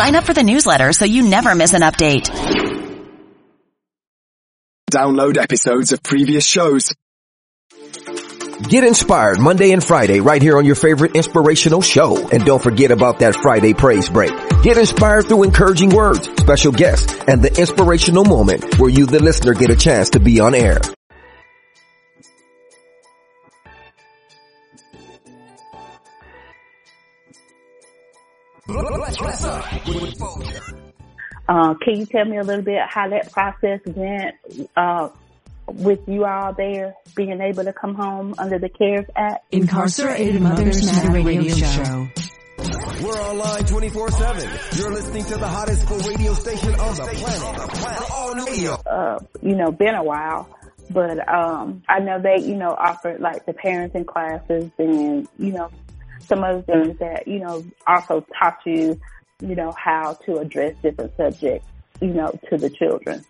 Sign up for the newsletter so you never miss an update. Download episodes of previous shows. Get inspired Monday and Friday right here on your favorite inspirational show. And don't forget about that Friday praise break. Get inspired through encouraging words, special guests, and the inspirational moment where you, the listener, get a chance to be on air. Uh, can you tell me a little bit how that process went uh, with you all there being able to come home under the CARES Act? Incarcerated Mothers Matter radio show. We're online 24-7. You're listening to the hottest school radio station on the planet. All radio. Uh, you know, been a while, but um, I know they, you know, offered like the parenting classes and you know some other things that you know also taught you, you know, how to address different subjects, you know, to the children.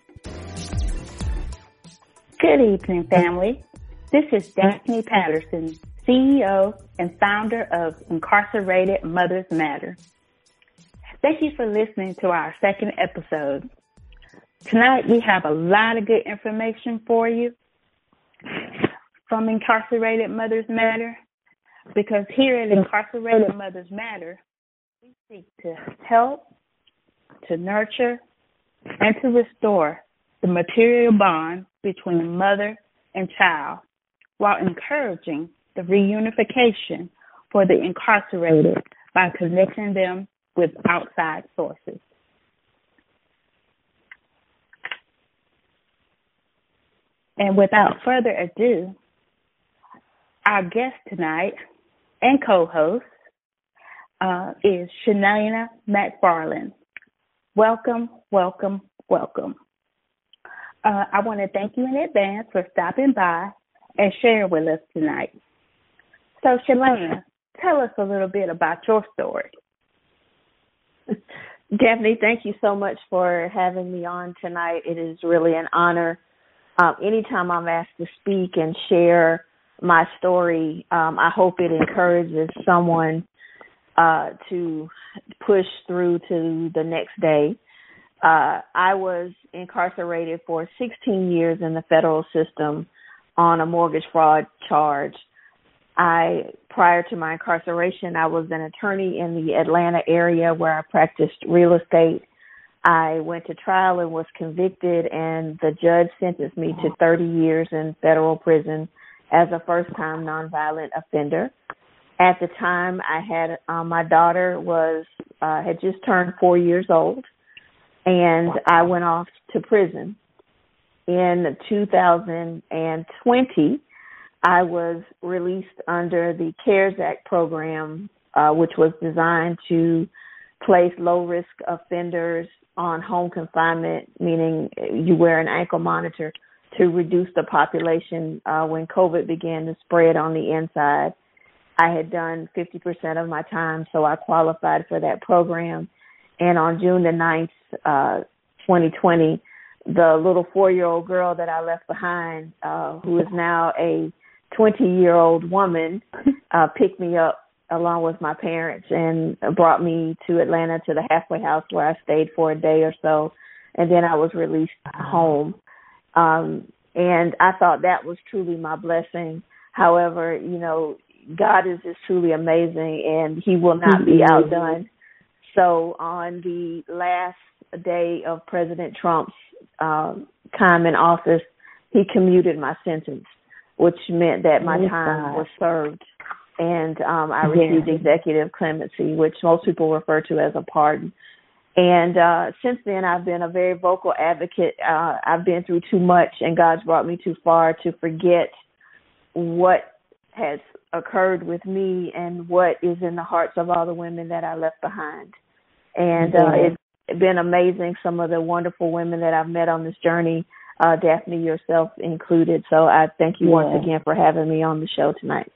Good evening, family. This is Daphne Patterson, CEO and founder of Incarcerated Mothers Matter. Thank you for listening to our second episode. Tonight we have a lot of good information for you from Incarcerated Mothers Matter because here at Incarcerated Mothers Matter, we seek to help, to nurture, and to restore the material bond between mother and child while encouraging the reunification for the incarcerated by connecting them with outside sources. And without further ado, our guest tonight and co-host uh, is Shanina McFarland. Welcome, welcome, welcome. Uh, I want to thank you in advance for stopping by and sharing with us tonight. So, Shalana, tell us a little bit about your story. Daphne, thank you so much for having me on tonight. It is really an honor. Um, anytime I'm asked to speak and share my story, um, I hope it encourages someone uh, to push through to the next day. Uh, I was incarcerated for 16 years in the federal system on a mortgage fraud charge. I, prior to my incarceration, I was an attorney in the Atlanta area where I practiced real estate. I went to trial and was convicted, and the judge sentenced me to 30 years in federal prison as a first time nonviolent offender. At the time, I had um, my daughter was uh, had just turned four years old, and I went off to prison. In 2020, I was released under the CARES Act program, uh, which was designed to place low risk offenders on home confinement, meaning you wear an ankle monitor to reduce the population uh, when COVID began to spread on the inside. I had done 50% of my time, so I qualified for that program. And on June the 9th, uh, 2020, the little four year old girl that I left behind, uh, who is now a 20 year old woman, uh, picked me up along with my parents and brought me to Atlanta to the halfway house where I stayed for a day or so. And then I was released home. Um, and I thought that was truly my blessing. However, you know, God is just truly amazing and he will not be outdone. So on the last day of President Trump's um, time in office, he commuted my sentence, which meant that my time was served and um, I received yeah. executive clemency, which most people refer to as a pardon. And uh, since then, I've been a very vocal advocate. Uh, I've been through too much, and God's brought me too far to forget what has occurred with me and what is in the hearts of all the women that I left behind. And uh, it's been amazing, some of the wonderful women that I've met on this journey, uh, Daphne yourself included. So I thank you yeah. once again for having me on the show tonight.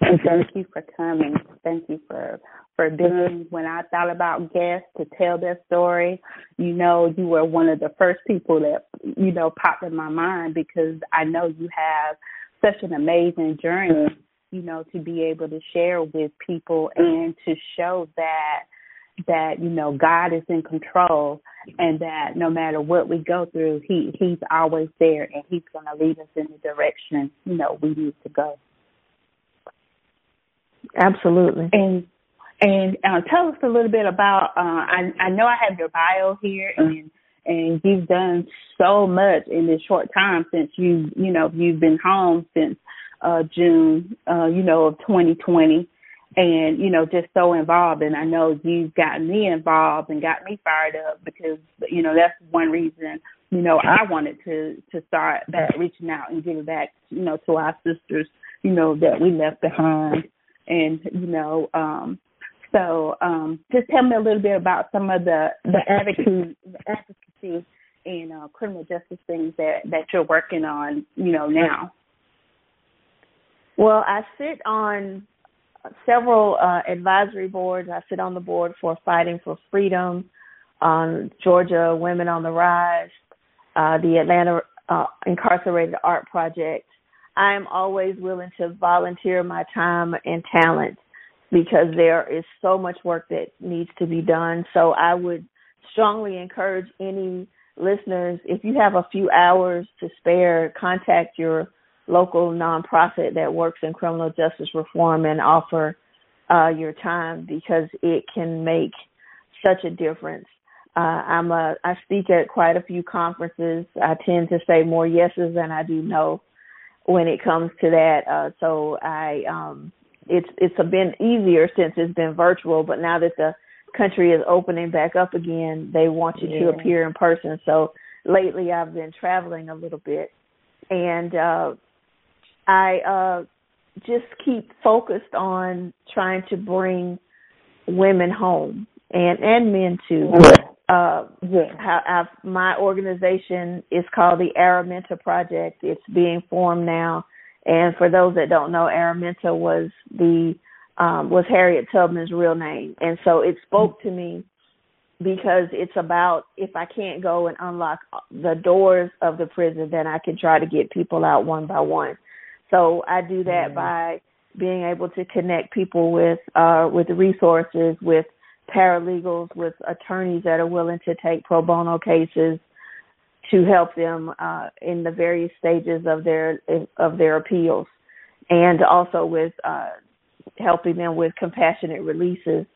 And thank you for coming. Thank you for for being when I thought about guests to tell their story. You know, you were one of the first people that you know popped in my mind because I know you have such an amazing journey. You know, to be able to share with people and to show that that you know God is in control and that no matter what we go through, he he's always there and he's going to lead us in the direction you know we need to go. Absolutely. And and uh, tell us a little bit about. Uh, I I know I have your bio here, and and you've done so much in this short time since you you know you've been home since uh, June, uh, you know, of 2020 and you know just so involved and i know you've gotten me involved and got me fired up because you know that's one reason you know i wanted to to start back reaching out and giving back you know to our sisters you know that we left behind and you know um so um just tell me a little bit about some of the the advocacy the advocacy and uh, criminal justice things that that you're working on you know now well, I sit on several uh, advisory boards. I sit on the board for Fighting for Freedom, on Georgia Women on the Rise, uh, the Atlanta uh, Incarcerated Art Project. I am always willing to volunteer my time and talent because there is so much work that needs to be done. So I would strongly encourage any listeners, if you have a few hours to spare, contact your local nonprofit that works in criminal justice reform and offer uh, your time because it can make such a difference. Uh, I'm a I speak at quite a few conferences. I tend to say more yeses than I do no when it comes to that. Uh, so I um, it's it's been easier since it's been virtual, but now that the country is opening back up again, they want you yeah. to appear in person. So lately, I've been traveling a little bit, and uh, I uh, just keep focused on trying to bring women home and and men too. Uh, yeah. How I've, my organization is called the Araminta Project. It's being formed now, and for those that don't know, Araminta was the um, was Harriet Tubman's real name, and so it spoke to me because it's about if I can't go and unlock the doors of the prison, then I can try to get people out one by one. So I do that mm-hmm. by being able to connect people with uh, with resources, with paralegals, with attorneys that are willing to take pro bono cases to help them uh, in the various stages of their of their appeals, and also with uh, helping them with compassionate releases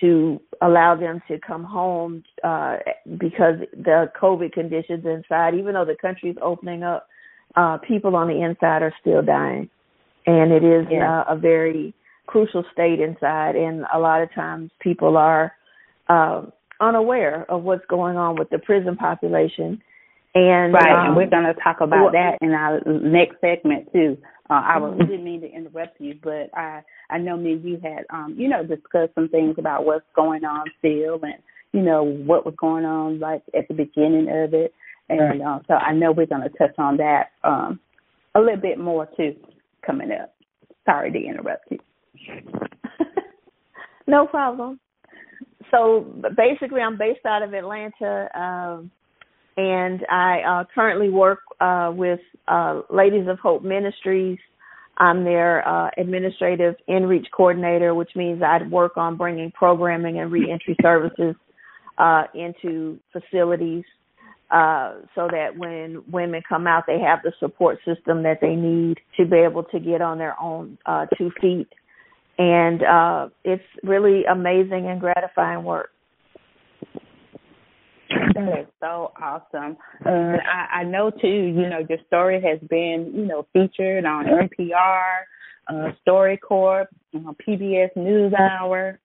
to allow them to come home uh, because the COVID conditions inside, even though the country is opening up, uh, people on the inside are still dying, and it is yeah. uh, a very crucial state inside. And a lot of times, people are uh, unaware of what's going on with the prison population. And right, um, and we're going to talk about well, that in our next segment too. Uh, I mm-hmm. didn't mean to interrupt you, but I I know me you had um you know discussed some things about what's going on still and you know what was going on like at the beginning of it and uh, so I know we're going to touch on that um, a little bit more too coming up. Sorry to interrupt you. no problem. So basically, I'm based out of Atlanta, um, and I uh, currently work uh, with uh, Ladies of Hope Ministries. I'm their uh, administrative in-reach coordinator, which means I'd work on bringing programming and reentry services uh, into facilities uh, so that when women come out, they have the support system that they need to be able to get on their own uh, two feet. And uh, it's really amazing and gratifying work. That is so awesome. I, I know too, you know, your story has been, you know, featured on NPR, uh, know, PBS NewsHour,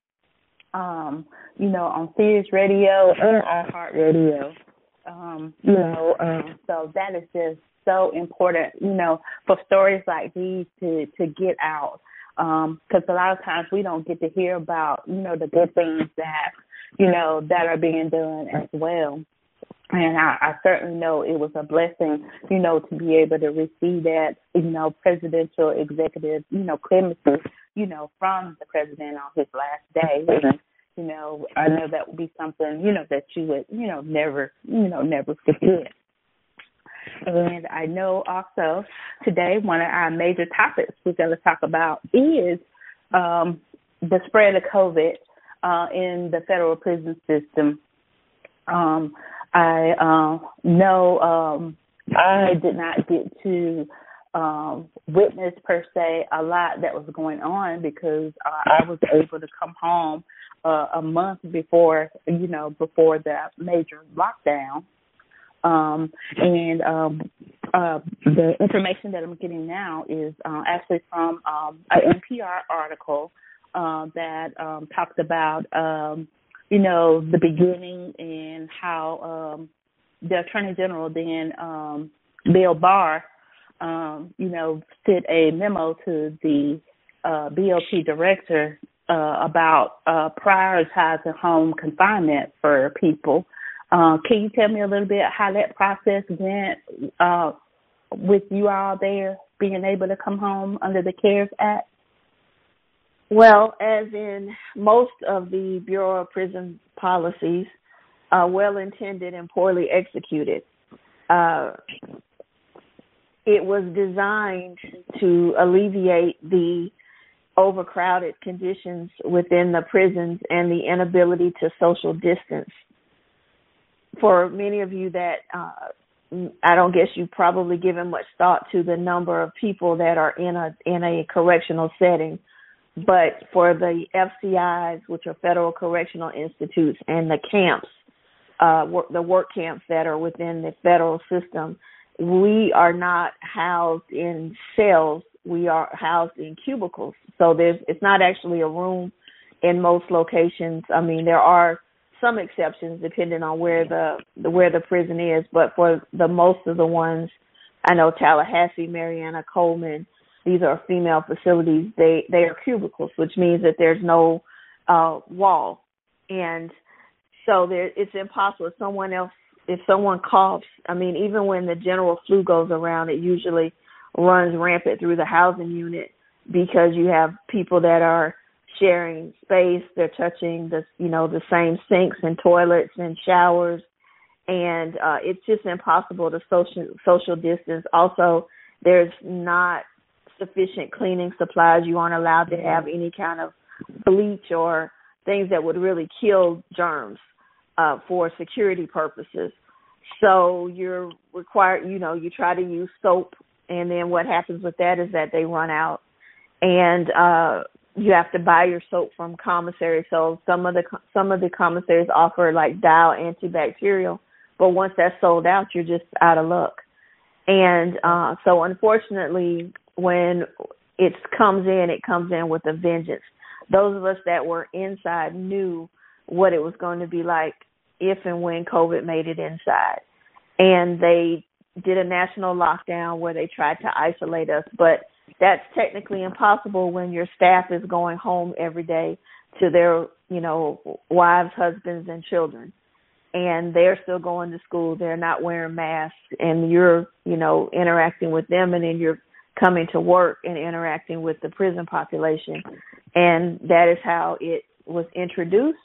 um, you know, on Sirius Radio and on Heart Radio. Um, you know, um, so that is just so important, you know, for stories like these to to get out. Because um, a lot of times we don't get to hear about, you know, the good things that, you know, that are being done as well. And I, I certainly know it was a blessing, you know, to be able to receive that, you know, presidential executive, you know, clemency, you know, from the president on his last day. And, you know, I know that would be something, you know, that you would, you know, never, you know, never forget. And I know also today one of our major topics we're going to talk about is um, the spread of COVID uh, in the federal prison system. Um, I uh, know um, I did not get to um, witness per se a lot that was going on because uh, I was able to come home uh, a month before you know before that major lockdown. Um, and um, uh, the information that I'm getting now is uh, actually from um, an NPR article uh, that um, talks about, um, you know, the beginning and how um, the Attorney General then, um, Bill Barr, um, you know, sent a memo to the uh, BOP director uh, about uh, prioritizing home confinement for people. Uh, can you tell me a little bit how that process went uh, with you all there being able to come home under the CARES Act? Well, as in most of the Bureau of Prison policies, uh, well intended and poorly executed. Uh, it was designed to alleviate the overcrowded conditions within the prisons and the inability to social distance. For many of you that uh, I don't guess you've probably given much thought to the number of people that are in a in a correctional setting but for the FCIs, which are federal correctional institutes, and the camps, uh, work, the work camps that are within the federal system, we are not housed in cells. We are housed in cubicles. So there's it's not actually a room in most locations. I mean, there are some exceptions depending on where the, the where the prison is, but for the most of the ones, I know Tallahassee, Marianna, Coleman, these are female facilities. They they are cubicles, which means that there's no uh, wall, and so there it's impossible. If someone else, if someone coughs, I mean, even when the general flu goes around, it usually runs rampant through the housing unit because you have people that are sharing space. They're touching the you know the same sinks and toilets and showers, and uh, it's just impossible to social social distance. Also, there's not sufficient cleaning supplies. You aren't allowed to have any kind of bleach or things that would really kill germs uh, for security purposes. So you're required, you know, you try to use soap, and then what happens with that is that they run out, and uh, you have to buy your soap from commissary. So some of the some of the commissaries offer like dial antibacterial, but once that's sold out, you're just out of luck. And uh, so unfortunately, when it comes in, it comes in with a vengeance. Those of us that were inside knew what it was going to be like if and when COVID made it inside. And they did a national lockdown where they tried to isolate us, but that's technically impossible when your staff is going home every day to their, you know, wives, husbands, and children. And they're still going to school. They're not wearing masks, and you're, you know, interacting with them, and then you're coming to work and interacting with the prison population. And that is how it was introduced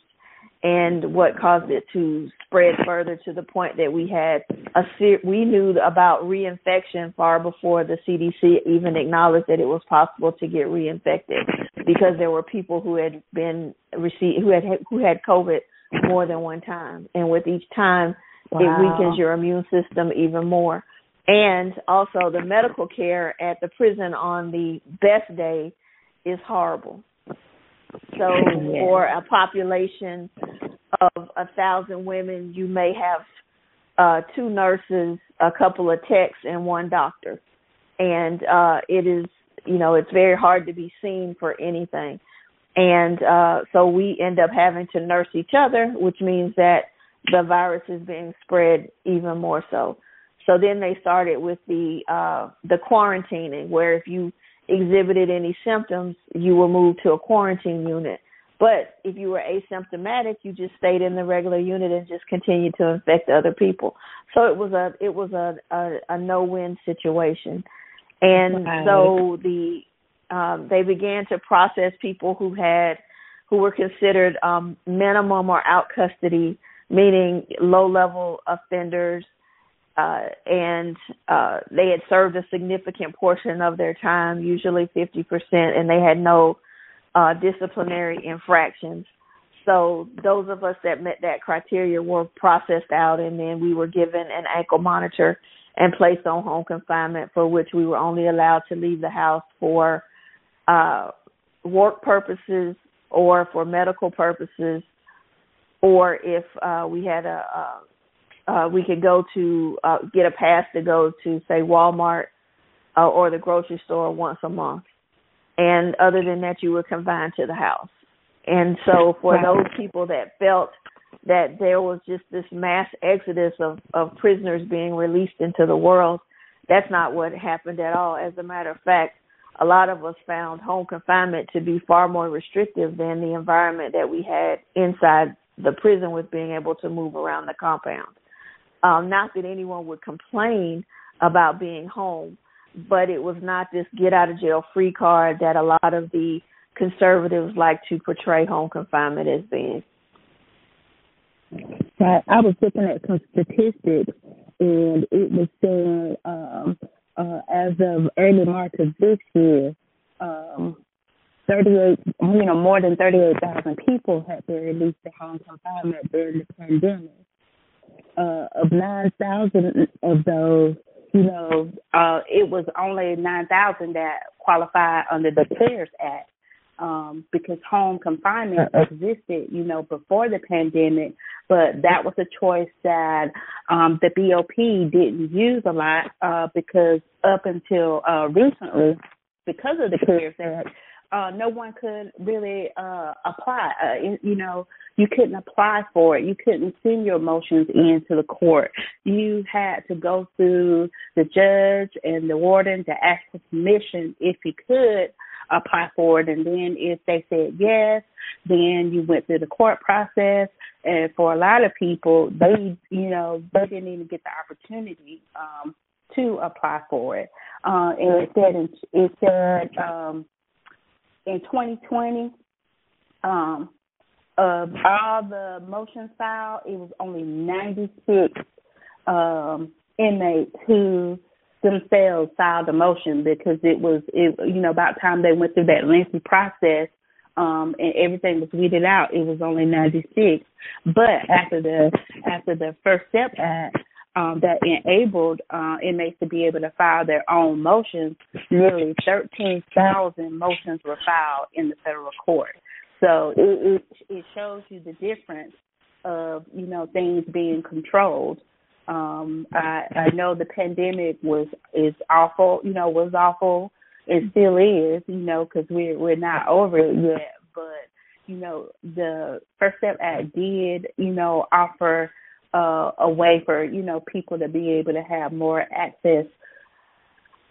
and what caused it to spread further to the point that we had a we knew about reinfection far before the CDC even acknowledged that it was possible to get reinfected because there were people who had been received who had who had COVID more than one time and with each time wow. it weakens your immune system even more and also the medical care at the prison on the best day is horrible. So for a population of a thousand women, you may have uh, two nurses, a couple of techs, and one doctor. And uh, it is, you know, it's very hard to be seen for anything. And uh, so we end up having to nurse each other, which means that the virus is being spread even more so. So then they started with the uh, the quarantining, where if you exhibited any symptoms, you were moved to a quarantine unit. But if you were asymptomatic, you just stayed in the regular unit and just continued to infect other people. So it was a it was a a, a no win situation, and right. so the um, they began to process people who had who were considered um, minimum or out custody, meaning low level offenders uh, and uh, they had served a significant portion of their time, usually 50%, and they had no uh, disciplinary infractions. so those of us that met that criteria were processed out, and then we were given an ankle monitor and placed on home confinement, for which we were only allowed to leave the house for uh, work purposes or for medical purposes, or if uh, we had a, a uh, we could go to uh, get a pass to go to say Walmart uh, or the grocery store once a month. And other than that, you were confined to the house. And so for those people that felt that there was just this mass exodus of, of prisoners being released into the world, that's not what happened at all. As a matter of fact, a lot of us found home confinement to be far more restrictive than the environment that we had inside the prison with being able to move around the compound. Um, not that anyone would complain about being home, but it was not this get out of jail free card that a lot of the conservatives like to portray home confinement as being. Right. I was looking at some statistics, and it was saying um, uh, as of early March of this year, um, 38, you know, more than 38,000 people had been released to home confinement during the pandemic. Uh, of 9,000 of those, you know, uh, it was only 9,000 that qualified under the CARES Act um, because home confinement existed, you know, before the pandemic, but that was a choice that um, the BOP didn't use a lot uh, because up until uh, recently, because of the CARES Act, uh, no one could really uh, apply. Uh, you know, you couldn't apply for it. You couldn't send your motions into the court. You had to go through the judge and the warden to ask for permission if you could apply for it. And then if they said yes, then you went through the court process. And for a lot of people, they, you know, they didn't even get the opportunity um, to apply for it. Uh, and it said, it said um, in 2020, um, of all the motions filed, it was only 96 um, inmates who themselves filed a motion because it was it you know about time they went through that lengthy process um and everything was weeded out it was only 96 but after the after the first step act um that enabled uh inmates to be able to file their own motions nearly 13,000 motions were filed in the federal court so it, it it shows you the difference of you know things being controlled um, I, I know the pandemic was is awful, you know, was awful. It still is, you know, because we're we're not over it yet. But you know, the First Step Act did, you know, offer uh, a way for you know people to be able to have more access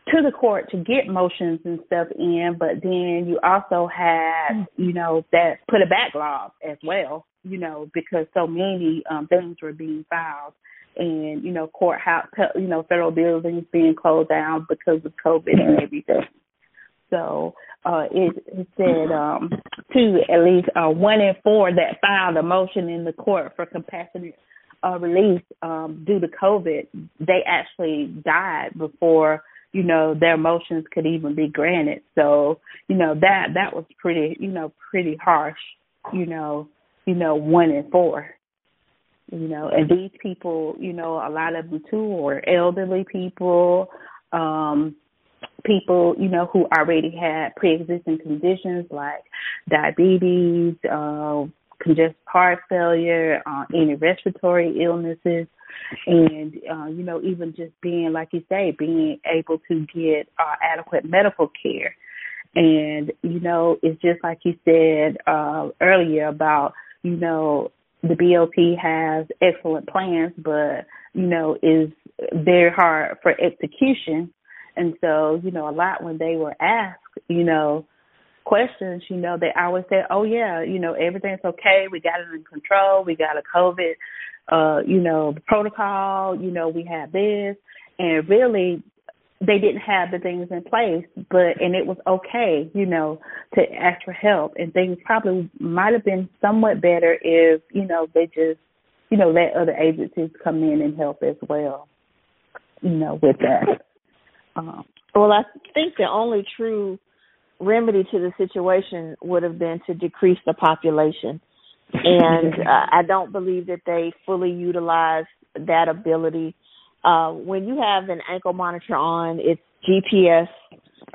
to the court to get motions and stuff in, but then you also had, you know, that put a backlog as well, you know, because so many um things were being filed and you know courthouse, you know federal buildings being closed down because of COVID and everything. So uh, it, it said um, two, at least uh, one in four that filed a motion in the court for compassionate uh, release um, due to COVID, they actually died before you know their motions could even be granted. So you know that that was pretty you know pretty harsh. You know you know one in four you know, and these people, you know, a lot of them too are elderly people, um, people, you know, who already had pre-existing conditions like diabetes, uh, congestive heart failure, uh, any respiratory illnesses, and uh, you know, even just being, like you say, being able to get uh, adequate medical care. And you know, it's just like you said uh, earlier about, you know, the BOP has excellent plans, but you know is very hard for execution. And so, you know, a lot when they were asked, you know, questions, you know, they always say, "Oh yeah, you know, everything's okay. We got it in control. We got a COVID, uh, you know, protocol. You know, we have this." And really, they didn't have the things in place, but and it was okay, you know, to ask for help and things probably might have been somewhat better if, you know, they just, you know, let other agencies come in and help as well, you know, with that. Um, well, I think the only true remedy to the situation would have been to decrease the population and uh, I don't believe that they fully utilize that ability. Uh, when you have an ankle monitor on, it's GPS,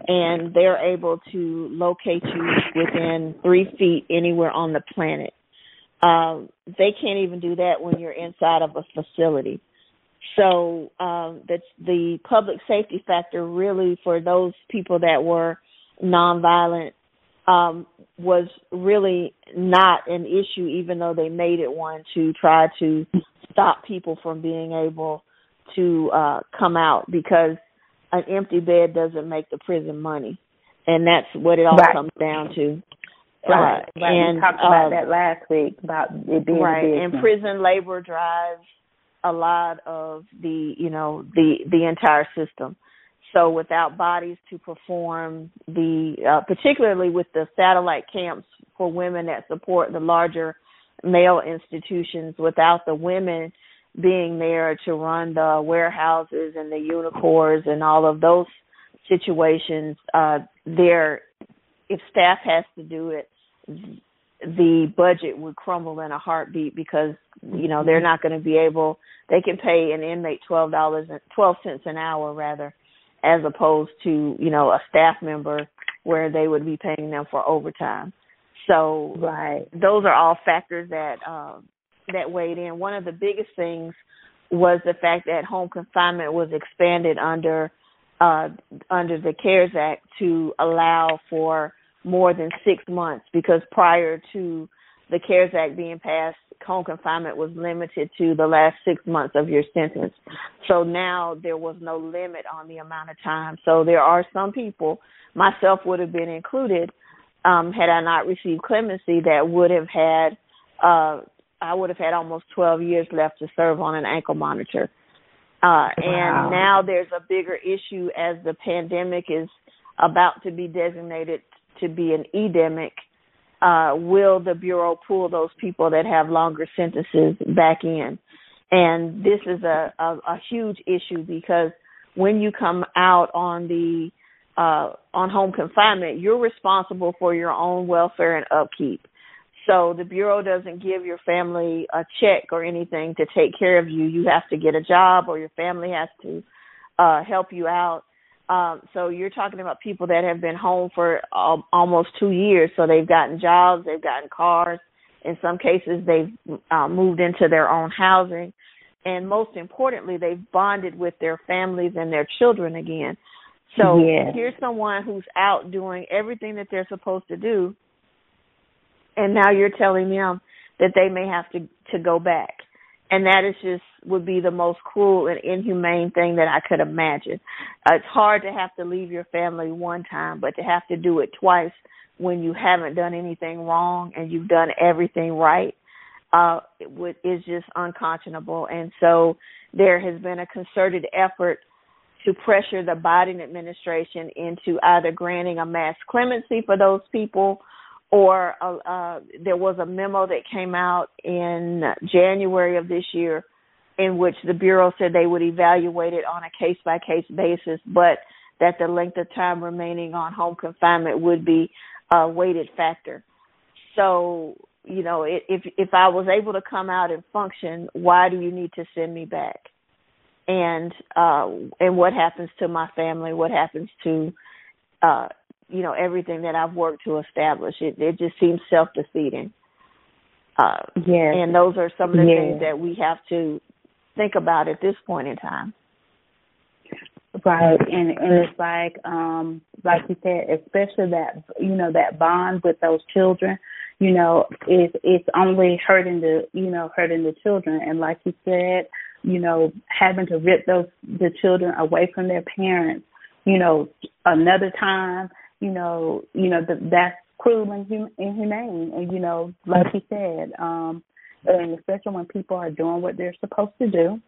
and they're able to locate you within three feet anywhere on the planet. Um, they can't even do that when you're inside of a facility. So um, the the public safety factor really for those people that were nonviolent um, was really not an issue, even though they made it one to try to stop people from being able to uh, come out because an empty bed doesn't make the prison money, and that's what it all right. comes down to. Right. Uh, right. And we talked about uh, that last week about it being right and prison labor drives a lot of the you know the the entire system so without bodies to perform the uh, particularly with the satellite camps for women that support the larger male institutions without the women being there to run the warehouses and the UNICORs and all of those situations uh there if staff has to do it the budget would crumble in a heartbeat because you know they're not going to be able they can pay an inmate twelve dollars twelve cents an hour rather as opposed to you know a staff member where they would be paying them for overtime so Right. those are all factors that um that weighed in one of the biggest things was the fact that home confinement was expanded under uh under the cares act to allow for more than six months because prior to the CARES Act being passed, home confinement was limited to the last six months of your sentence. So now there was no limit on the amount of time. So there are some people, myself would have been included, um, had I not received clemency, that would have had, uh, I would have had almost 12 years left to serve on an ankle monitor. Uh, Wow. and now there's a bigger issue as the pandemic is about to be designated to be an endemic. Uh, will the bureau pull those people that have longer sentences back in? And this is a, a, a huge issue because when you come out on the uh, on home confinement, you're responsible for your own welfare and upkeep. So the bureau doesn't give your family a check or anything to take care of you. You have to get a job, or your family has to uh, help you out. Um, so you're talking about people that have been home for um, almost two years. So they've gotten jobs, they've gotten cars. In some cases, they've uh, moved into their own housing, and most importantly, they've bonded with their families and their children again. So Yes. here's someone who's out doing everything that they're supposed to do, and now you're telling them that they may have to to go back and that is just would be the most cruel and inhumane thing that I could imagine. Uh, it's hard to have to leave your family one time, but to have to do it twice when you haven't done anything wrong and you've done everything right uh it would, is just unconscionable. And so there has been a concerted effort to pressure the Biden administration into either granting a mass clemency for those people or uh, uh, there was a memo that came out in January of this year in which the Bureau said they would evaluate it on a case by case basis, but that the length of time remaining on home confinement would be a weighted factor. So, you know, if if I was able to come out and function, why do you need to send me back? And uh and what happens to my family? What happens to uh you know everything that I've worked to establish. It it just seems self defeating. Uh, Yes. and those are some of the Yeah. things that we have to think about at this point in time. Right, and and it's like um like you said, especially that you know that bond with those children, you know, it's it's only hurting the you know hurting the children, and like you said, you know, having to rip those the children away from their parents, you know, another time, you know, you know that that's cruel and hum- inhumane, and you know, like you said, um, and especially when people are doing what they're supposed to do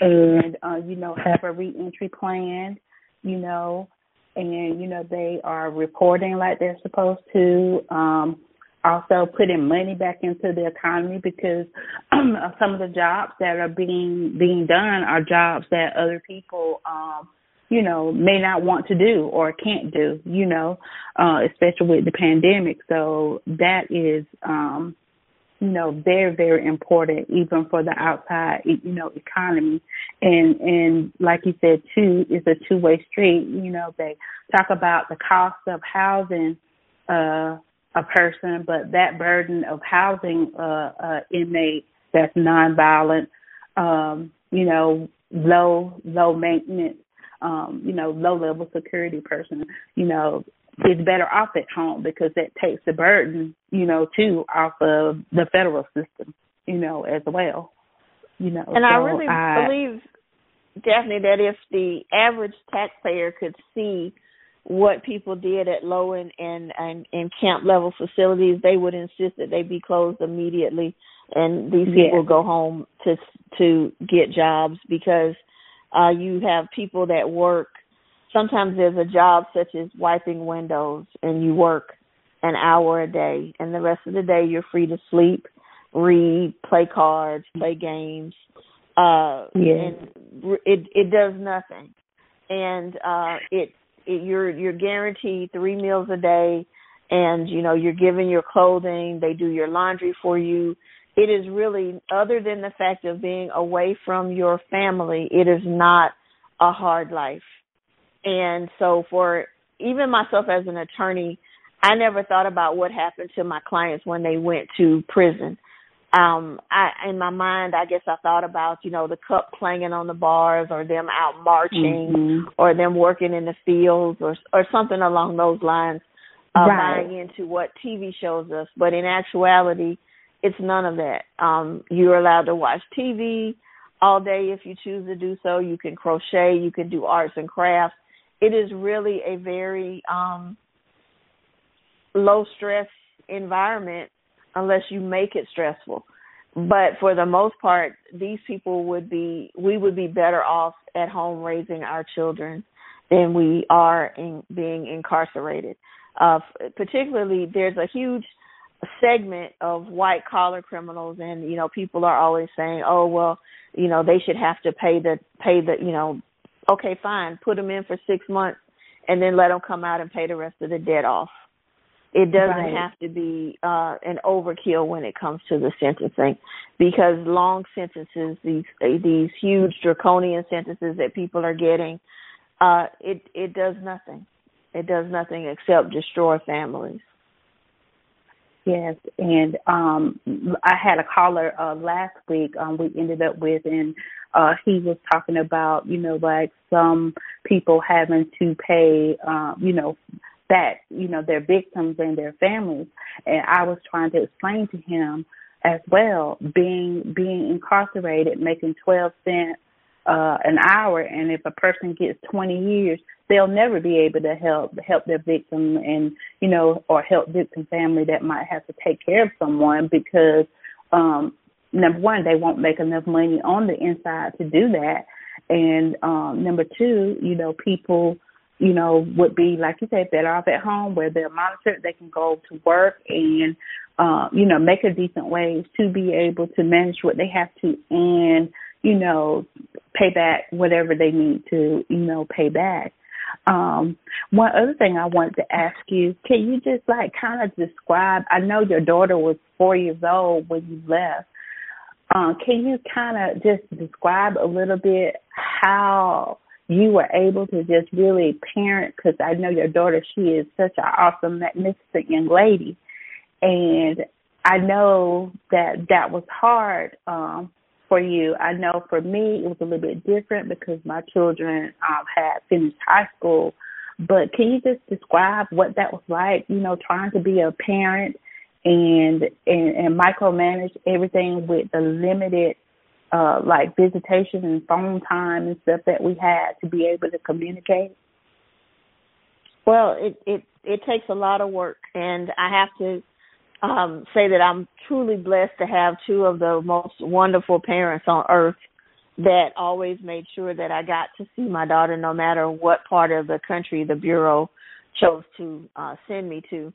and uh, you know have a reentry plan, you know, and you know they are reporting like they're supposed to. Um, also putting money back into the economy because some of the jobs that are being being done are jobs that other people um you know may not want to do or can't do you know uh especially with the pandemic so that is um you know, very, very important even for the outside, you know, economy. And, and like you said too, it's a two way street. You know, they talk about the cost of housing, uh, a person, but that burden of housing, uh, uh, inmate that's nonviolent, um, you know, low, low maintenance, um, you know, low level security person, you know, is better off at home because that takes the burden, you know, too off of the federal system, you know, as well. You know, and so I really I, believe, Daphne, that if the average taxpayer could see what people did at low and and and, and camp level facilities, they would insist that they be closed immediately, and these people go home to to get jobs because uh you have people that work. Sometimes there's a job such as wiping windows, and you work an hour a day, and the rest of the day you're free to sleep, read, play cards, play games. Uh, Yeah. and it it does nothing, and uh, it it, you're you're guaranteed three meals a day and you know you're given your clothing they do your laundry for you it is really other than the fact of being away from your family it is not a hard life and so for even myself as an attorney i never thought about what happened to my clients when they went to prison um i in my mind i guess i thought about you know the cup clanging on the bars or them out marching Mhm. or them working in the fields or or something along those lines uh Right. buying into what TV shows us but in actuality it's none of that. Um you're allowed to watch TV all day if you choose to do so. You can crochet you can do arts and crafts. It is really a very um low stress environment unless you make it stressful. But for the most part these people would be we would be better off at home raising our children than we are in being incarcerated. Uh particularly there's a huge segment of white collar criminals and you know people are always saying oh well you know they should have to pay the pay the you know okay fine put them in for 6 months and then let them come out and pay the rest of the debt off. It doesn't Right. have to be uh an overkill when it comes to the sentencing because long sentences these these huge draconian sentences that people are getting uh it it does nothing. It does nothing except destroy families Yes, and um I had a caller uh last week um we ended up with and uh he was talking about, you know, like some people having to pay um, you know, back, you know, their victims and their families. And I was trying to explain to him as well, being being incarcerated, making twelve cents uh an hour and if a person gets 20 years they'll never be able to help help their victim and you know or help victim family that might have to take care of someone because um number one they won't make enough money on the inside to do that. And um number two you know people you know would be like you said better off at home where they're monitored they can go to work and uh you know make a decent wage to be able to manage what they have to and you know pay back whatever they need to you know pay back. Um one other thing i wanted to ask you can you just like kind of describe i know your daughter was four years old when you left. Um can you kind of just describe a little bit how you were able to just really parent? Because i know your daughter she is such an awesome magnificent young lady. And i know that that was hard um for you. I know for me it was a little bit different because my children um, had finished high school. But can you just describe what that was like? You know, trying to be a parent and and, and micromanage everything with the limited uh like visitation and phone time and stuff that we had to be able to communicate. Well, it it it takes a lot of work, and I have to um say that I'm truly blessed to have two of the most wonderful parents on earth that always made sure that I got to see my daughter no matter what part of the country the bureau chose to uh send me to.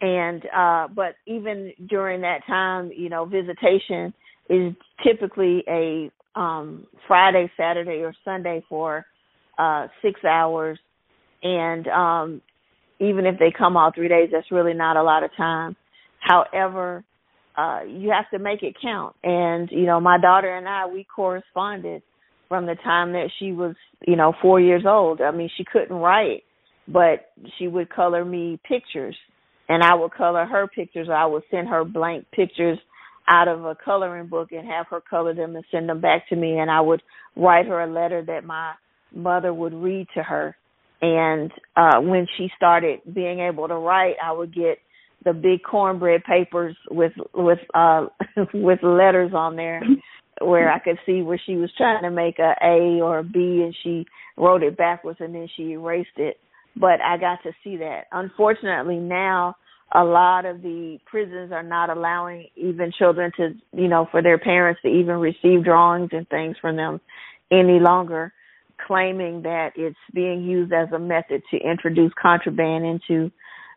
And uh but even during that time, you know, visitation is typically a um Friday, Saturday or Sunday for uh 6 hours and um even if they come all three days, that's really not a lot of time. However, uh you have to make it count. And you know, my daughter and I we corresponded from the time that she was, you know, 4 years old. I mean, she couldn't write, but she would color me pictures and I would color her pictures. I would send her blank pictures out of a coloring book and have her color them and send them back to me and I would write her a letter that my mother would read to her and uh when she started being able to write I would get the big cornbread papers with with uh with letters on there where I could see where she was trying to make a A or a B and she wrote it backwards and then she erased it. But I got to see that. Unfortunately now a lot of the prisons are not allowing even children to you know, for their parents to even receive drawings and things from them any longer, claiming that it's being used as a method to introduce contraband into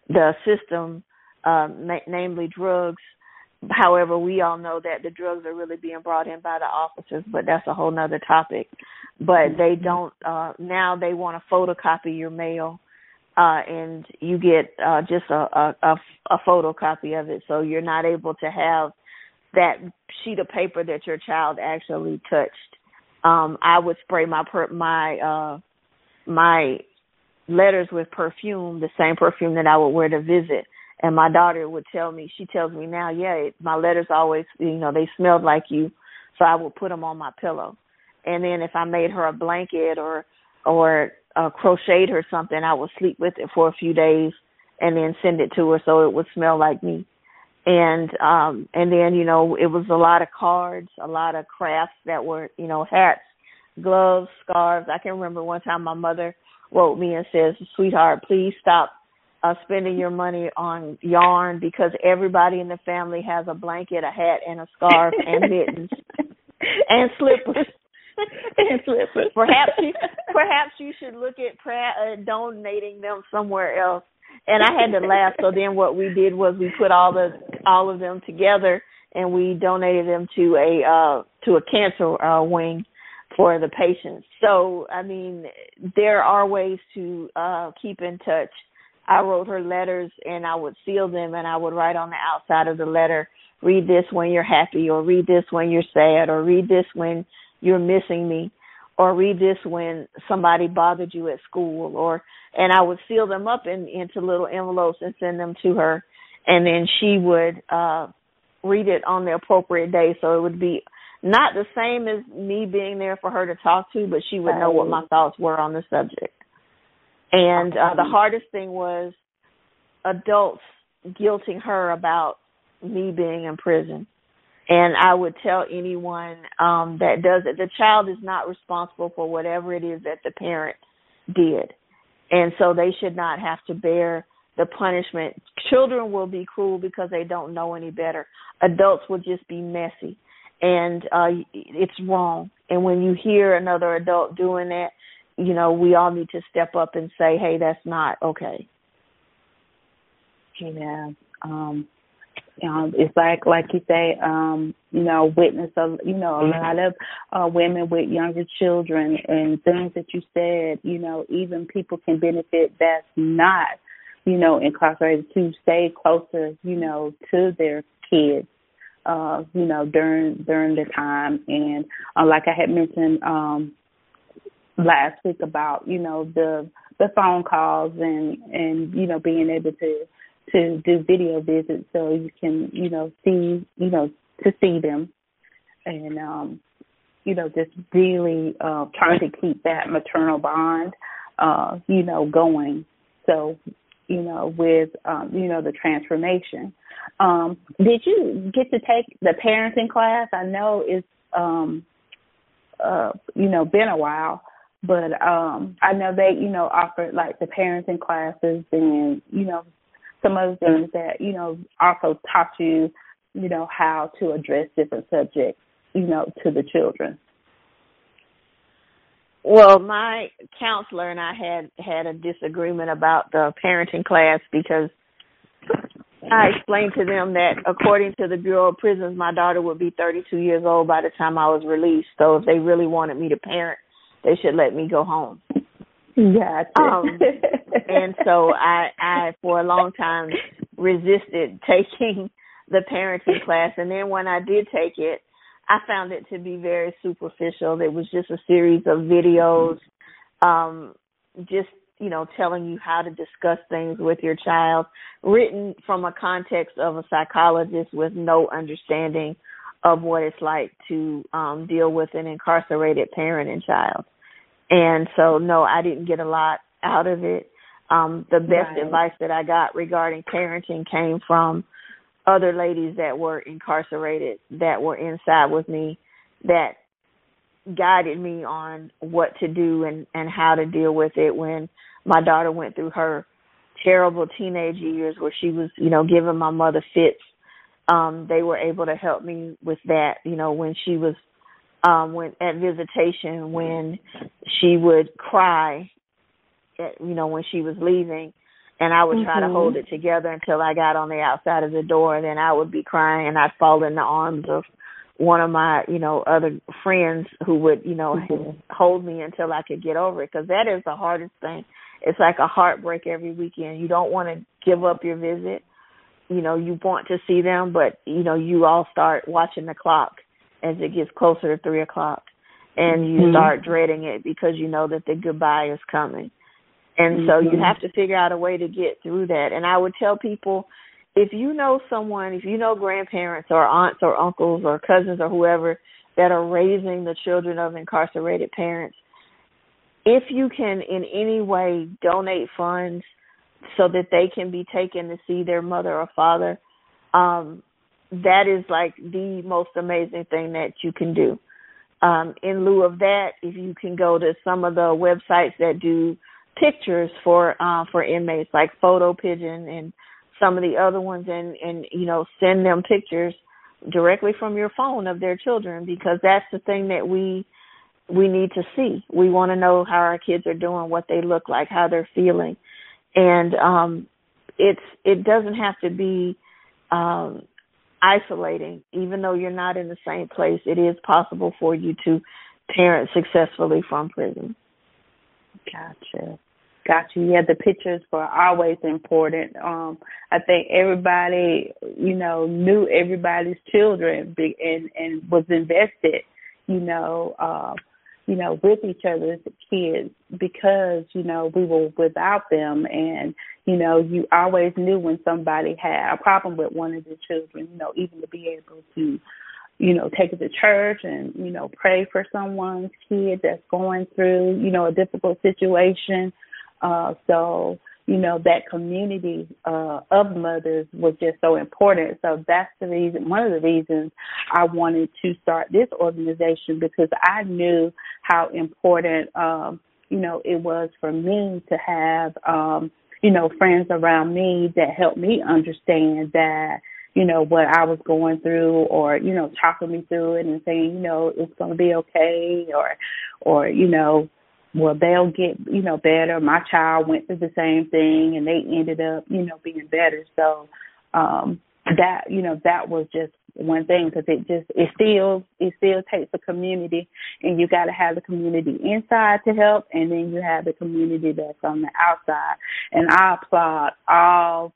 the system na- namely drugs. However, we all know that the drugs are really being brought in by the officers, but that's a whole nother topic. But they don't, uh, now they want to photocopy your mail, uh, and you get, uh, just a, a, a, a photocopy of it. So you're not able to have that sheet of paper that your child actually touched. Um, I would spray my, per- my, uh, my letters with perfume, the same perfume that I would wear to visit. And my daughter would tell me she tells me now yeah it, my letters always you know they smelled like you. So i would put them on my pillow. And then if i made her a blanket or or uh, crocheted her something i would sleep with it for a few days and then send it to her so it would smell like me and um and then you know it was a lot of cards a lot of crafts that were you know hats gloves scarves i can remember one time my mother wrote me and says sweetheart please stop uh, spending your money on yarn because everybody in the family has a blanket, a hat, and a scarf, and mittens, and slippers. and slippers. perhaps you, perhaps you should look at pra- uh, donating them somewhere else. And I had to laugh. So then what we did was we put all the all of them together and we donated them to a uh to a cancer uh wing for the patients. So I mean there are ways to uh keep in touch I wrote her letters and I would seal them and I would write on the outside of the letter, read this when you're happy or read this when you're sad or read this when you're missing me or read this when somebody bothered you at school or and I would seal them up in into little envelopes and send them to her. And then she would uh read it on the appropriate day. So it would be not the same as me being there for her to talk to but she would know what my thoughts were on the subject. And uh, the hardest thing was adults guilting her about me being in prison. And I would tell anyone um, that does it, the child is not responsible for whatever it is that the parent did. And so they should not have to bear the punishment. Children will be cruel because they don't know any better. Adults will just be messy. And uh it's wrong. And when you hear another adult doing that, you know, we all need to step up and say, hey, that's not okay. Yeah. Um, know, it's like like you say, um, you know, witness a you know, a lot of uh women with younger children and things that you said, you know, even people can benefit that's not, you know, incarcerated to stay closer, you know, to their kids uh, you know, during during the time. And uh, like I had mentioned um last week about you know the the phone calls and and you know being able to to do video visits so you can you know see you know to see them. And um you know just really uh trying to keep that maternal bond uh you know going. So you know with um you know the transformation. Um did you get to take the parenting class? I know it's um uh you know been a while but um I know they, you know, offered like the parenting classes and, you know, some other things that, you know, also taught you, you know, how to address different subjects, you know, to the children. Well, my counselor and I had had a disagreement about the parenting class because I explained to them that according to the Bureau of Prisons, my daughter would be 32 years old by the time I was released. So if they really wanted me to parent, they should let me go home. Yeah. Um, and so I, I for a long time resisted taking the parenting class, and then when I did take it, I found it to be very superficial. It was just a series of videos, um, just you know, telling you how to discuss things with your child, written from a context of a psychologist with no understanding of what it's like to um deal with an incarcerated parent and child. And so no, I didn't get a lot out of it. Um the best Right. advice that I got regarding parenting came from other ladies that were incarcerated that were inside with me that guided me on what to do and and how to deal with it when my daughter went through her terrible teenage years where she was you know giving my mother fits um they were able to help me with that you know when she was um when at visitation when she would cry at, you know when she was leaving. And I would try to hold it together until I got on the outside of the door and then I would be crying and I'd fall in the arms of one of my you know other friends who would you know Mhm. hold me until I could get over it because that is the hardest thing. It's like a heartbreak every weekend. You don't want to give up your visit. You know you want to see them but you know you all start watching the clock as it gets closer to three o'clock and you Mhm. start dreading it because you know that the goodbye is coming and so you Mhm. have to figure out a way to get through that and i would tell people if you know someone if you know grandparents or aunts or uncles or cousins or whoever that are raising the children of incarcerated parents if you can in any way donate funds so that they can be taken to see their mother or father um that is like the most amazing thing that you can do um in lieu of that if you can go to some of the websites that do pictures for uh for inmates like photo pigeon and some of the other ones and and you know send them pictures directly from your phone of their children because that's the thing that we we need to see. We want to know how our kids are doing, what they look like, how they're feeling. And um it's it doesn't have to be um isolating even though you're not in the same place. It is possible for you to parent successfully from prison. Gotcha. Gotcha. Yeah, the pictures were always important. Um, I think everybody, you know, knew everybody's children and and was invested, you know, uh, you know, with each other's kids because, you know, we were without them and, you know, you always knew when somebody had a problem with one of the children, you know, even to be able to you know, take it to church and, you know, pray for someone's kid that's going through, you know, a difficult situation. Uh, so, you know, that community uh, of mothers was just so important. So that's the reason, one of the reasons I wanted to start this organization because I knew how important, um, you know, it was for me to have, um, you know, friends around me that helped me understand that, you know, what I was going through or, you know, talking me through it and saying, you know, it's to be okay or, or, you know, well, they'll get, you know, better. My child went through the same thing and they ended up, you know, being better. So, um, that, you know, that was just one thing because it just, it still, it still takes a community and you got to have the community inside to help and then you have the community that's on the outside. And I applaud all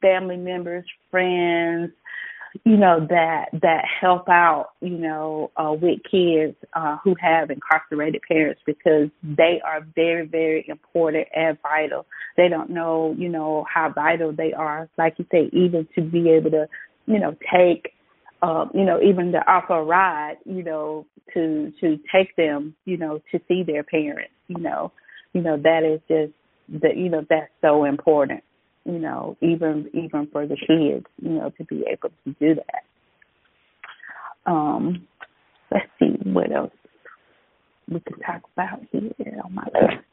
family members, friends, you know that that help out, you know, uh, with kids uh, who have incarcerated parents because they are very, very important and vital. They don't know, you know, how vital they are. Like you say, even to be able to, you know, take, um, you know, even to offer a ride, you know, to to take them, you know, to see their parents. You know, you know that is just that, you know, that's so important you know, even even for the kids, you know, to be able to do that. Um, let's see what else we could talk about here on my list.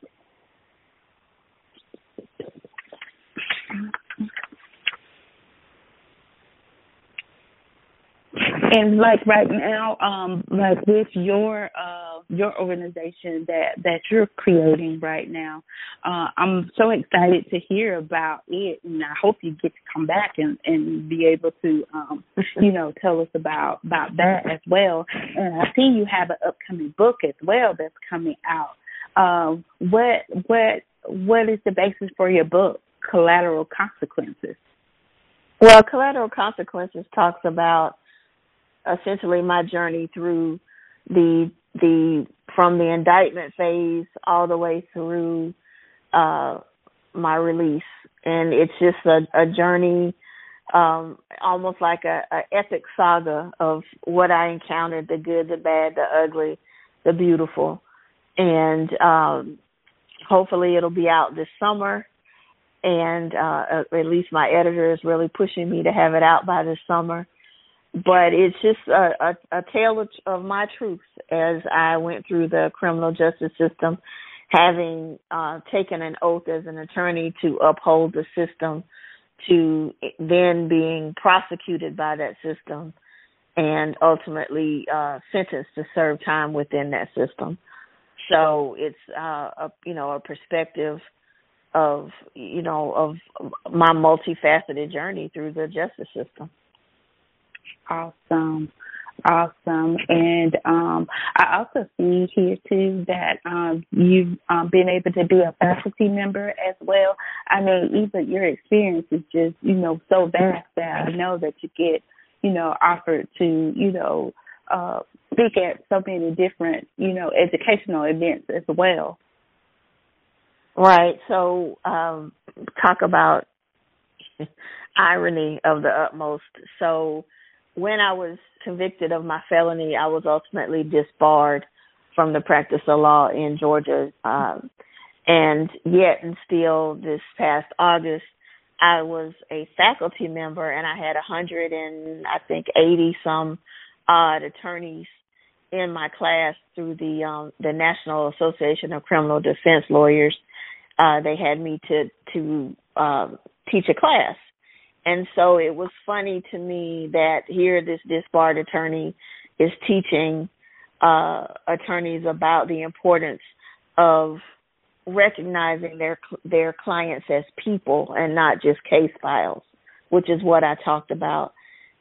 And like right now, um, like with your uh your organization that that you're creating right now, uh, I'm so excited to hear about it, and I hope you get to come back and and be able to, um, you know, tell us about about that as well. And I see you have an upcoming book as well that's coming out. Um, what what what is the basis for your book, Collateral Consequences? Well, collateral consequences talks about essentially my journey through the the from the indictment phase all the way through uh my release. And it's just a, a journey um almost like a, a epic saga of what I encountered the good the bad the ugly the beautiful. And um hopefully it'll be out this summer. And uh at least my editor is really pushing me to have it out by this summer but it's just a, a, a tale of, of my truth as I went through the criminal justice system, having uh, taken an oath as an attorney to uphold the system, to then being prosecuted by that system, and ultimately uh, sentenced to serve time within that system. So it's uh, a you know a perspective of you know of my multifaceted journey through the justice system. Awesome. Awesome. And um, I also see here too that um, you've um, been able to be a faculty member as well. I mean, even your experience is just, you know, so vast that I know that you get, you know, offered to, you know, uh, speak at so many different, you know, educational events as well. Right. So, um, talk about irony of the utmost. So, when I was convicted of my felony, I was ultimately disbarred from the practice of law in Georgia. Um, and yet and still this past August, I was a faculty member and I had a hundred and I think eighty some odd attorneys in my class through the um the National Association of Criminal Defense Lawyers. Uh they had me to to um teach a class and so it was funny to me that here this disbarred attorney is teaching uh, attorneys about the importance of recognizing their their clients as people and not just case files, which is what I talked about.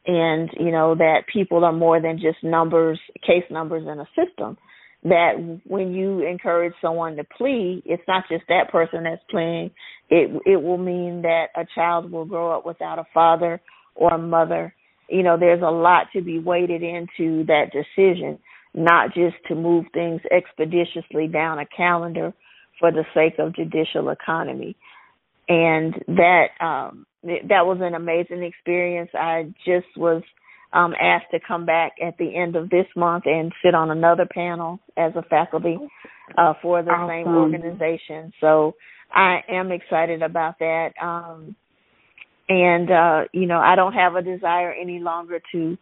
And you know that people are more than just numbers, case numbers in a system that when you encourage someone to plea, it's not just that person that's pleading. It it will mean that a child will grow up without a father or a mother. You know, there's a lot to be weighted into that decision, not just to move things expeditiously down a calendar for the sake of judicial economy. And that um that was an amazing experience. I just was um, asked to come back at the end of this month and sit on another panel as a faculty uh, for the awesome. same organization. So I am excited about that. Um, and uh, you know, I don't have a desire any longer to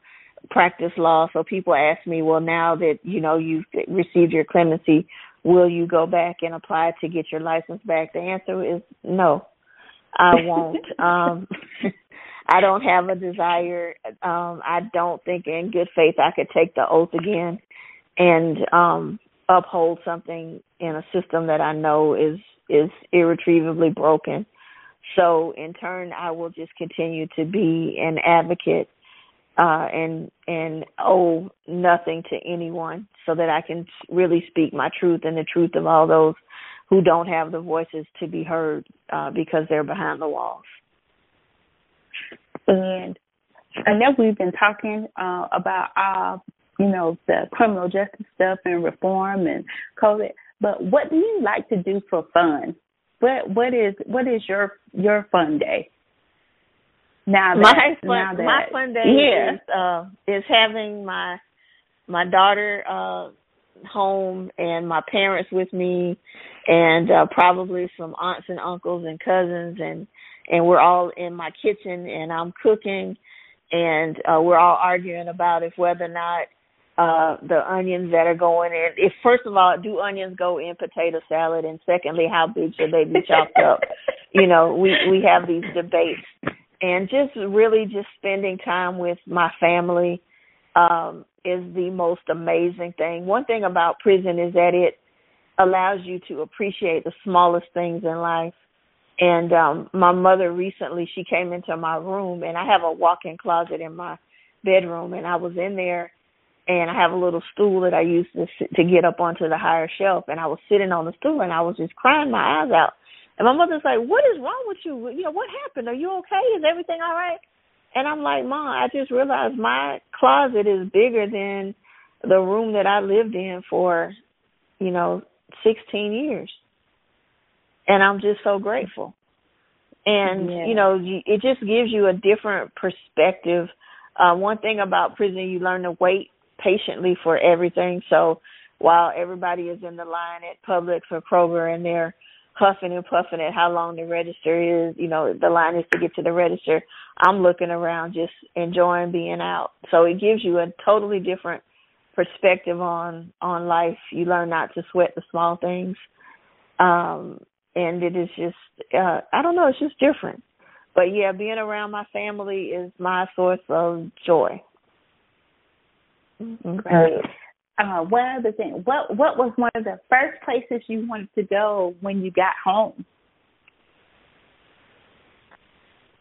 practice law. So people ask me, well, now that you know you've received your clemency, will you go back and apply to get your license back? The answer is no. I won't. um I don't have a desire. Um, I don't think in good faith I could take the oath again and um, uphold something in a system that I know is is irretrievably broken. So in turn, I will just continue to be an advocate uh, and and owe nothing to anyone, so that I can really speak my truth and the truth of all those who don't have the voices to be heard uh, because they're behind the walls. And I know we've been talking uh, about uh, you know, the criminal justice stuff and reform and COVID. But what do you like to do for fun? What what is what is your your fun day? Now that, my fun now that, my fun day yeah. is uh is having my my daughter uh home and my parents with me and uh probably some aunts and uncles and cousins and and we're all in my kitchen and I'm cooking and uh we're all arguing about if whether or not uh the onions that are going in if first of all do onions go in potato salad? And secondly how big should they be chopped up? You know we we have these debates. And just really just spending time with my family um is the most amazing thing. One thing about prison is that it allows you to appreciate the smallest things in life and um my mother recently she came into my room and I have a walk-in closet in my bedroom and I was in there and I have a little stool that I use to to get up onto the higher shelf and I was sitting on the stool and I was just crying my eyes out. And my mother's like, "What is wrong with you? You know, what happened? Are you okay? Is everything all right?" and I'm like, Mom, I just realized my closet is bigger than the room that I lived in for, you know, 16 years. And I'm just so grateful. And, Yeah. you know, you, it just gives you a different perspective. Uh, one thing about prison, you learn to wait patiently for everything. So while everybody is in the line at Publix or Kroger and they're huffing and puffing at how long the register is, you know, the line is to get to the register. I'm looking around just enjoying being out. So it gives you a totally different perspective on on life. You learn not to sweat the small things. Um and it is just uh I don't know, it's just different. But yeah, being around my family is my source of joy. Mhm. Great. Uh, one other thing, what what was one of the first places you wanted to go when you got home?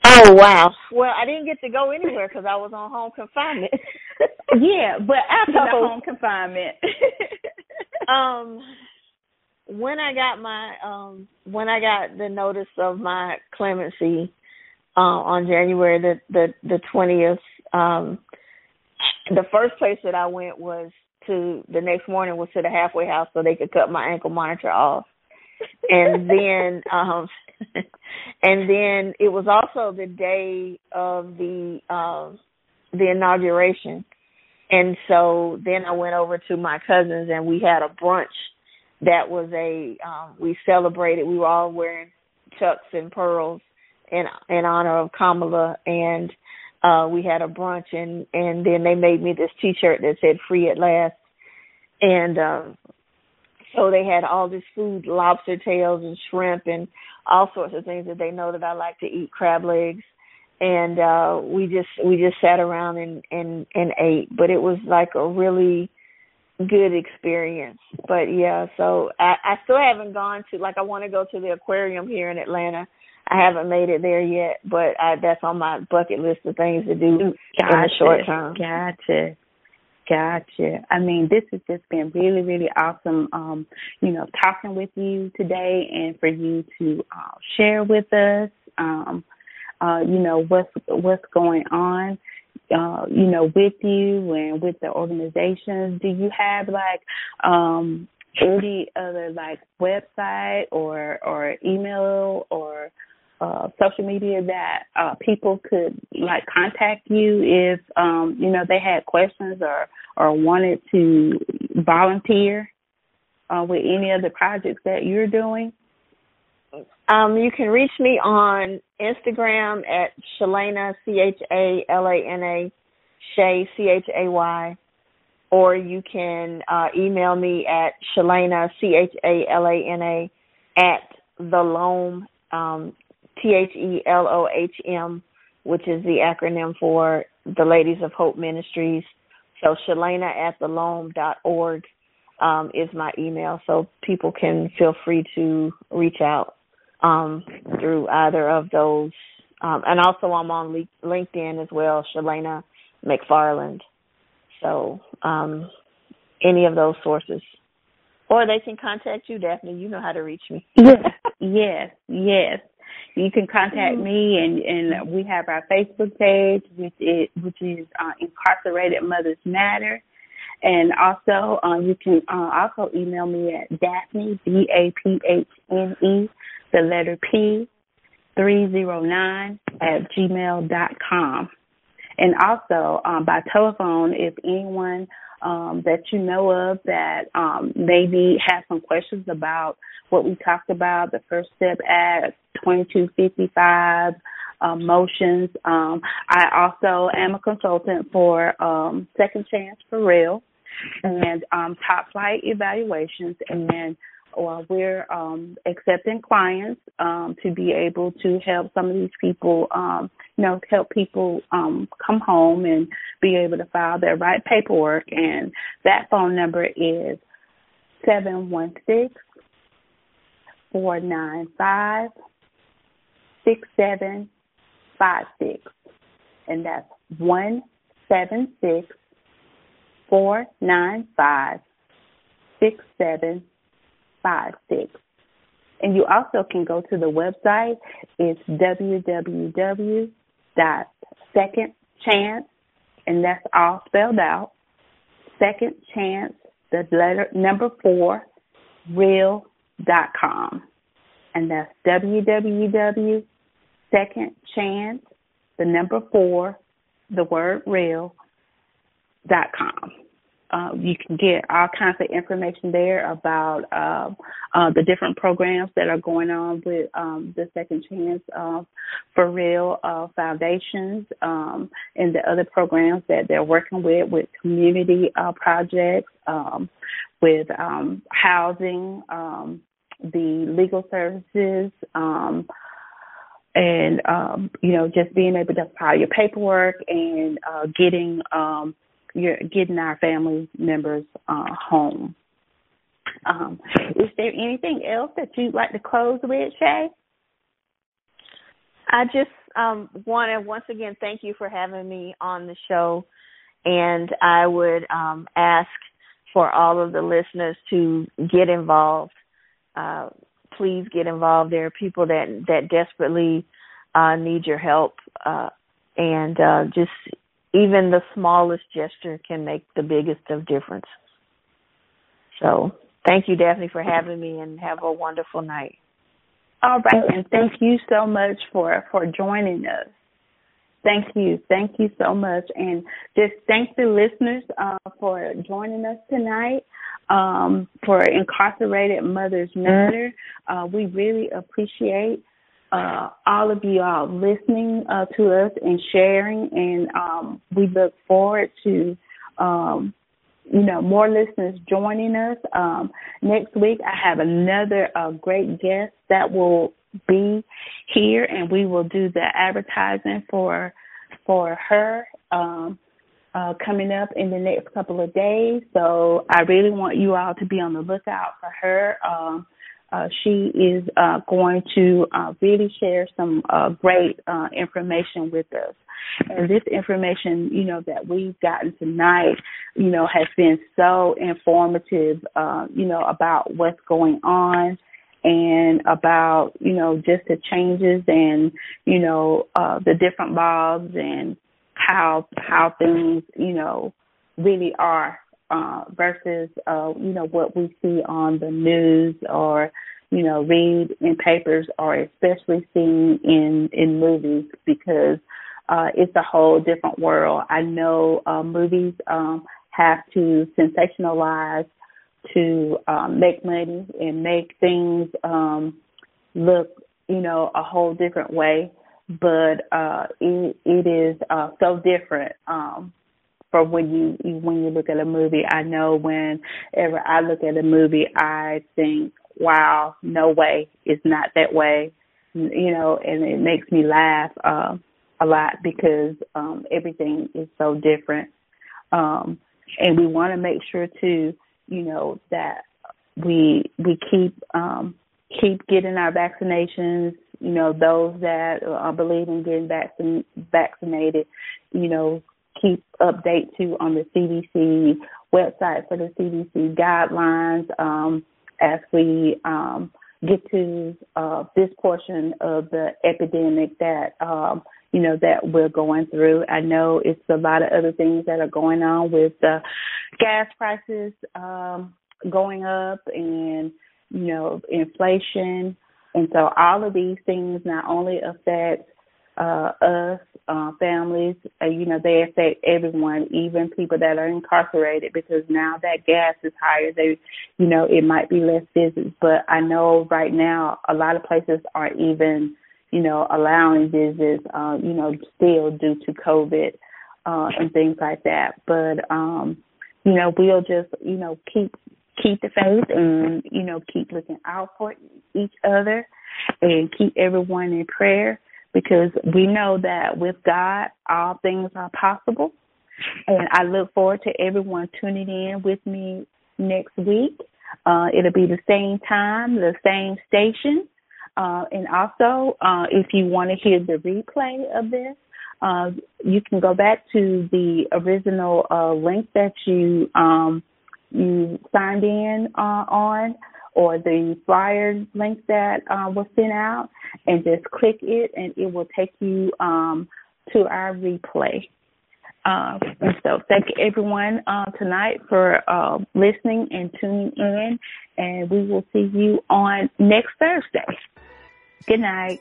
Oh wow! Well, I didn't get to go anywhere because I was on home confinement. Yeah, but after the home confinement. um, when I got my um when I got the notice of my clemency uh, on January the the the twentieth, um, the first place that I went was to the next morning was to the halfway house so they could cut my ankle monitor off, and then um and then it was also the day of the um the inauguration. And so then I went over to my cousins and we had a brunch that was a um we celebrated we were all wearing chucks and pearls in in honor of Kamala and uh we had a brunch and and then they made me this t-shirt that said free at last. And um so they had all this food lobster tails and shrimp and all sorts of things that they know that I like to eat crab legs. And uh we just we just sat around and and and ate. But it was like a really good experience. But yeah so i i still haven't gone to like i want to go to the aquarium here in atlanta. I haven't made it there yet but I, that's on my bucket list of things to do in the short term. Gotcha. Gotcha. I mean, this has just been really, really awesome, um, you know, talking with you today and for you to uh, share with us, um, uh, you know, what's, what's going on, uh, you know, with you and with the organizations. Do you have like, um, any other like website or, or email or, uh, social media that uh, people could like contact you if um, you know they had questions or or wanted to volunteer uh, with any of the projects that you're doing? Um, you can reach me on Instagram at Chalana C H A L A N A Chay C H A Y, or you can uh, email me at Chalana C H A L A N A at the LOHM um, T H E L O H M, which is the acronym for the Ladies of Hope Ministries. So Chalana at the LOHM dot org um, is my email, so people can feel free to reach out um, through either of those. Um, and also, I'm on Le- LinkedIn as well, Chalana McFarland. So, um, any of those sources. Or they can contact you, Daphne. You know how to reach me. Yes, yes, yes. You can contact me, and and we have our Facebook page, which is which is uh, Incarcerated Mothers Matter, and also um, you can uh, also email me at Daphne D A P H N E the letter P three zero nine at gmail dot com, and also um, by telephone if anyone um, that you know of that um, maybe have some questions about what we talked about, the First Step Act, 2255 um, motions. Um, I also am a consultant for um, Second Chance for Real and um, Top Flight Evaluations, and uh, we're um, accepting clients um, to be able to help some of these people, um, you know, help people um, come home and be able to file their right paperwork. And that phone number is seven one six four nine five six seven five six, and that's one seven six four nine five six seven five six. And you also can go to the website. It's dot second chance, and that's all spelled out. Second chance, the letter number four, real dot com, and that's www second chance, the number four, the word real dot com. Uh, you can get all kinds of information there about uh, uh, the different programs that are going on with um, the Second Chance uh, for Real uh, Foundations um, and the other programs that they're working with, with community uh, projects, um, with um, housing, um, the legal services, um, and um, you know just being able to file your paperwork and uh, getting um, your getting our family members uh, home. Um, is there anything else that you'd like to close with, Chay? I just um, want to once again thank you for having me on the show, and I would um, ask for all of the listeners to get involved. Uh, please get involved. There are people that that desperately uh, need your help, uh, and uh, just even the smallest gesture can make the biggest of difference. So thank you, Daphne, for having me, and have a wonderful night. All right, and thank you so much for for joining us. Thank you, thank you so much, and just thank the listeners uh, for joining us tonight um, for Incarcerated Mothers Matter. Uh, we really appreciate uh, all of you all listening uh, to us and sharing, and um, we look forward to um, you know more listeners joining us. Um, next week, I have another uh, great guest that will be here, and we will do the advertising for for her. Um, uh, coming up in the next couple of days. So I really want you all to be on the lookout for her. Uh, she is uh, going to uh, really share some uh, great uh, information with us. And this information, you know, that we've gotten tonight, you know, has been so informative, uh, you know, about what's going on and about, you know, just the changes and, you know, the different laws and how how things you know really are uh, versus uh, you know what we see on the news or you know read in papers or especially seen in in movies because uh, it's a whole different world. I know uh, movies um, have to sensationalize to um, make money and make things um, look you know a whole different way but uh, it, it is uh, so different um, from when you when you look at a movie. I know whenever I look at a movie, I think, "Wow, no way, it's not that way," you know, and it makes me laugh uh, a lot because um, everything is so different, um, and we want to make sure too, you know, that we we keep um, keep getting our vaccinations you know, those that uh, believe in getting vaccin- vaccinated, you know, keep update to on the CDC website for the CDC guidelines um, as we um, get to uh, this portion of the epidemic that um, you know that we're going through. I know it's a lot of other things that are going on with the gas prices um, going up and you know inflation and so all of these things not only affect uh, us, uh, families, uh, you know, they affect everyone, even people that are incarcerated because now that gas is higher, they, you know, it might be less visits. But I know right now a lot of places aren't even, you know, allowing visits, uh, you know, still due to COVID uh, and things like that. But, um, you know, we'll just, you know, keep keep the faith and you know keep looking out for each other and keep everyone in prayer because we know that with God all things are possible. And I look forward to everyone tuning in with me next week. Uh, it'll be the same time, the same station. Uh, and also, uh, if you want to hear the replay of this, uh, you can go back to the original uh, link that you um, you signed in uh, on or the flyer link that uh, was sent out and just click it and it will take you um, to our replay. Uh, and so thank you everyone uh, tonight for uh, listening and tuning in, and we will see you on next Thursday. Good night.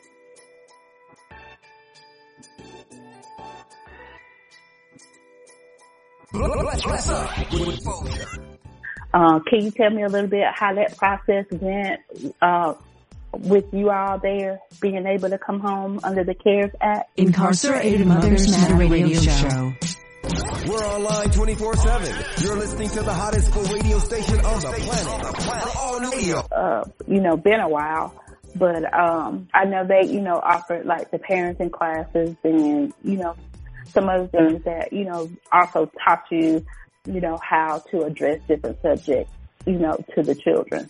Uh, can you tell me a little bit how that process went uh, with you all there being able to come home under the CARES Act? Incarcerated Mothers Matter radio show. We're online 24-7. You're listening to the hottest school radio station on the planet. planet. All radio. Uh, you know, been a while. But um I know they, you know, offered like the parenting classes and, you know, some other things that, you know, also taught you you know, how to address different subjects, you know, to the children.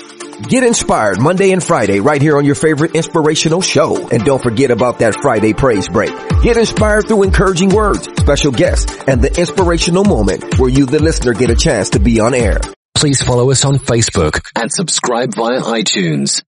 Get inspired Monday and Friday right here on your favorite inspirational show. And don't forget about that Friday praise break. Get inspired through encouraging words, special guests, and the inspirational moment where you, the listener, get a chance to be on air. Please follow us on Facebook and subscribe via iTunes.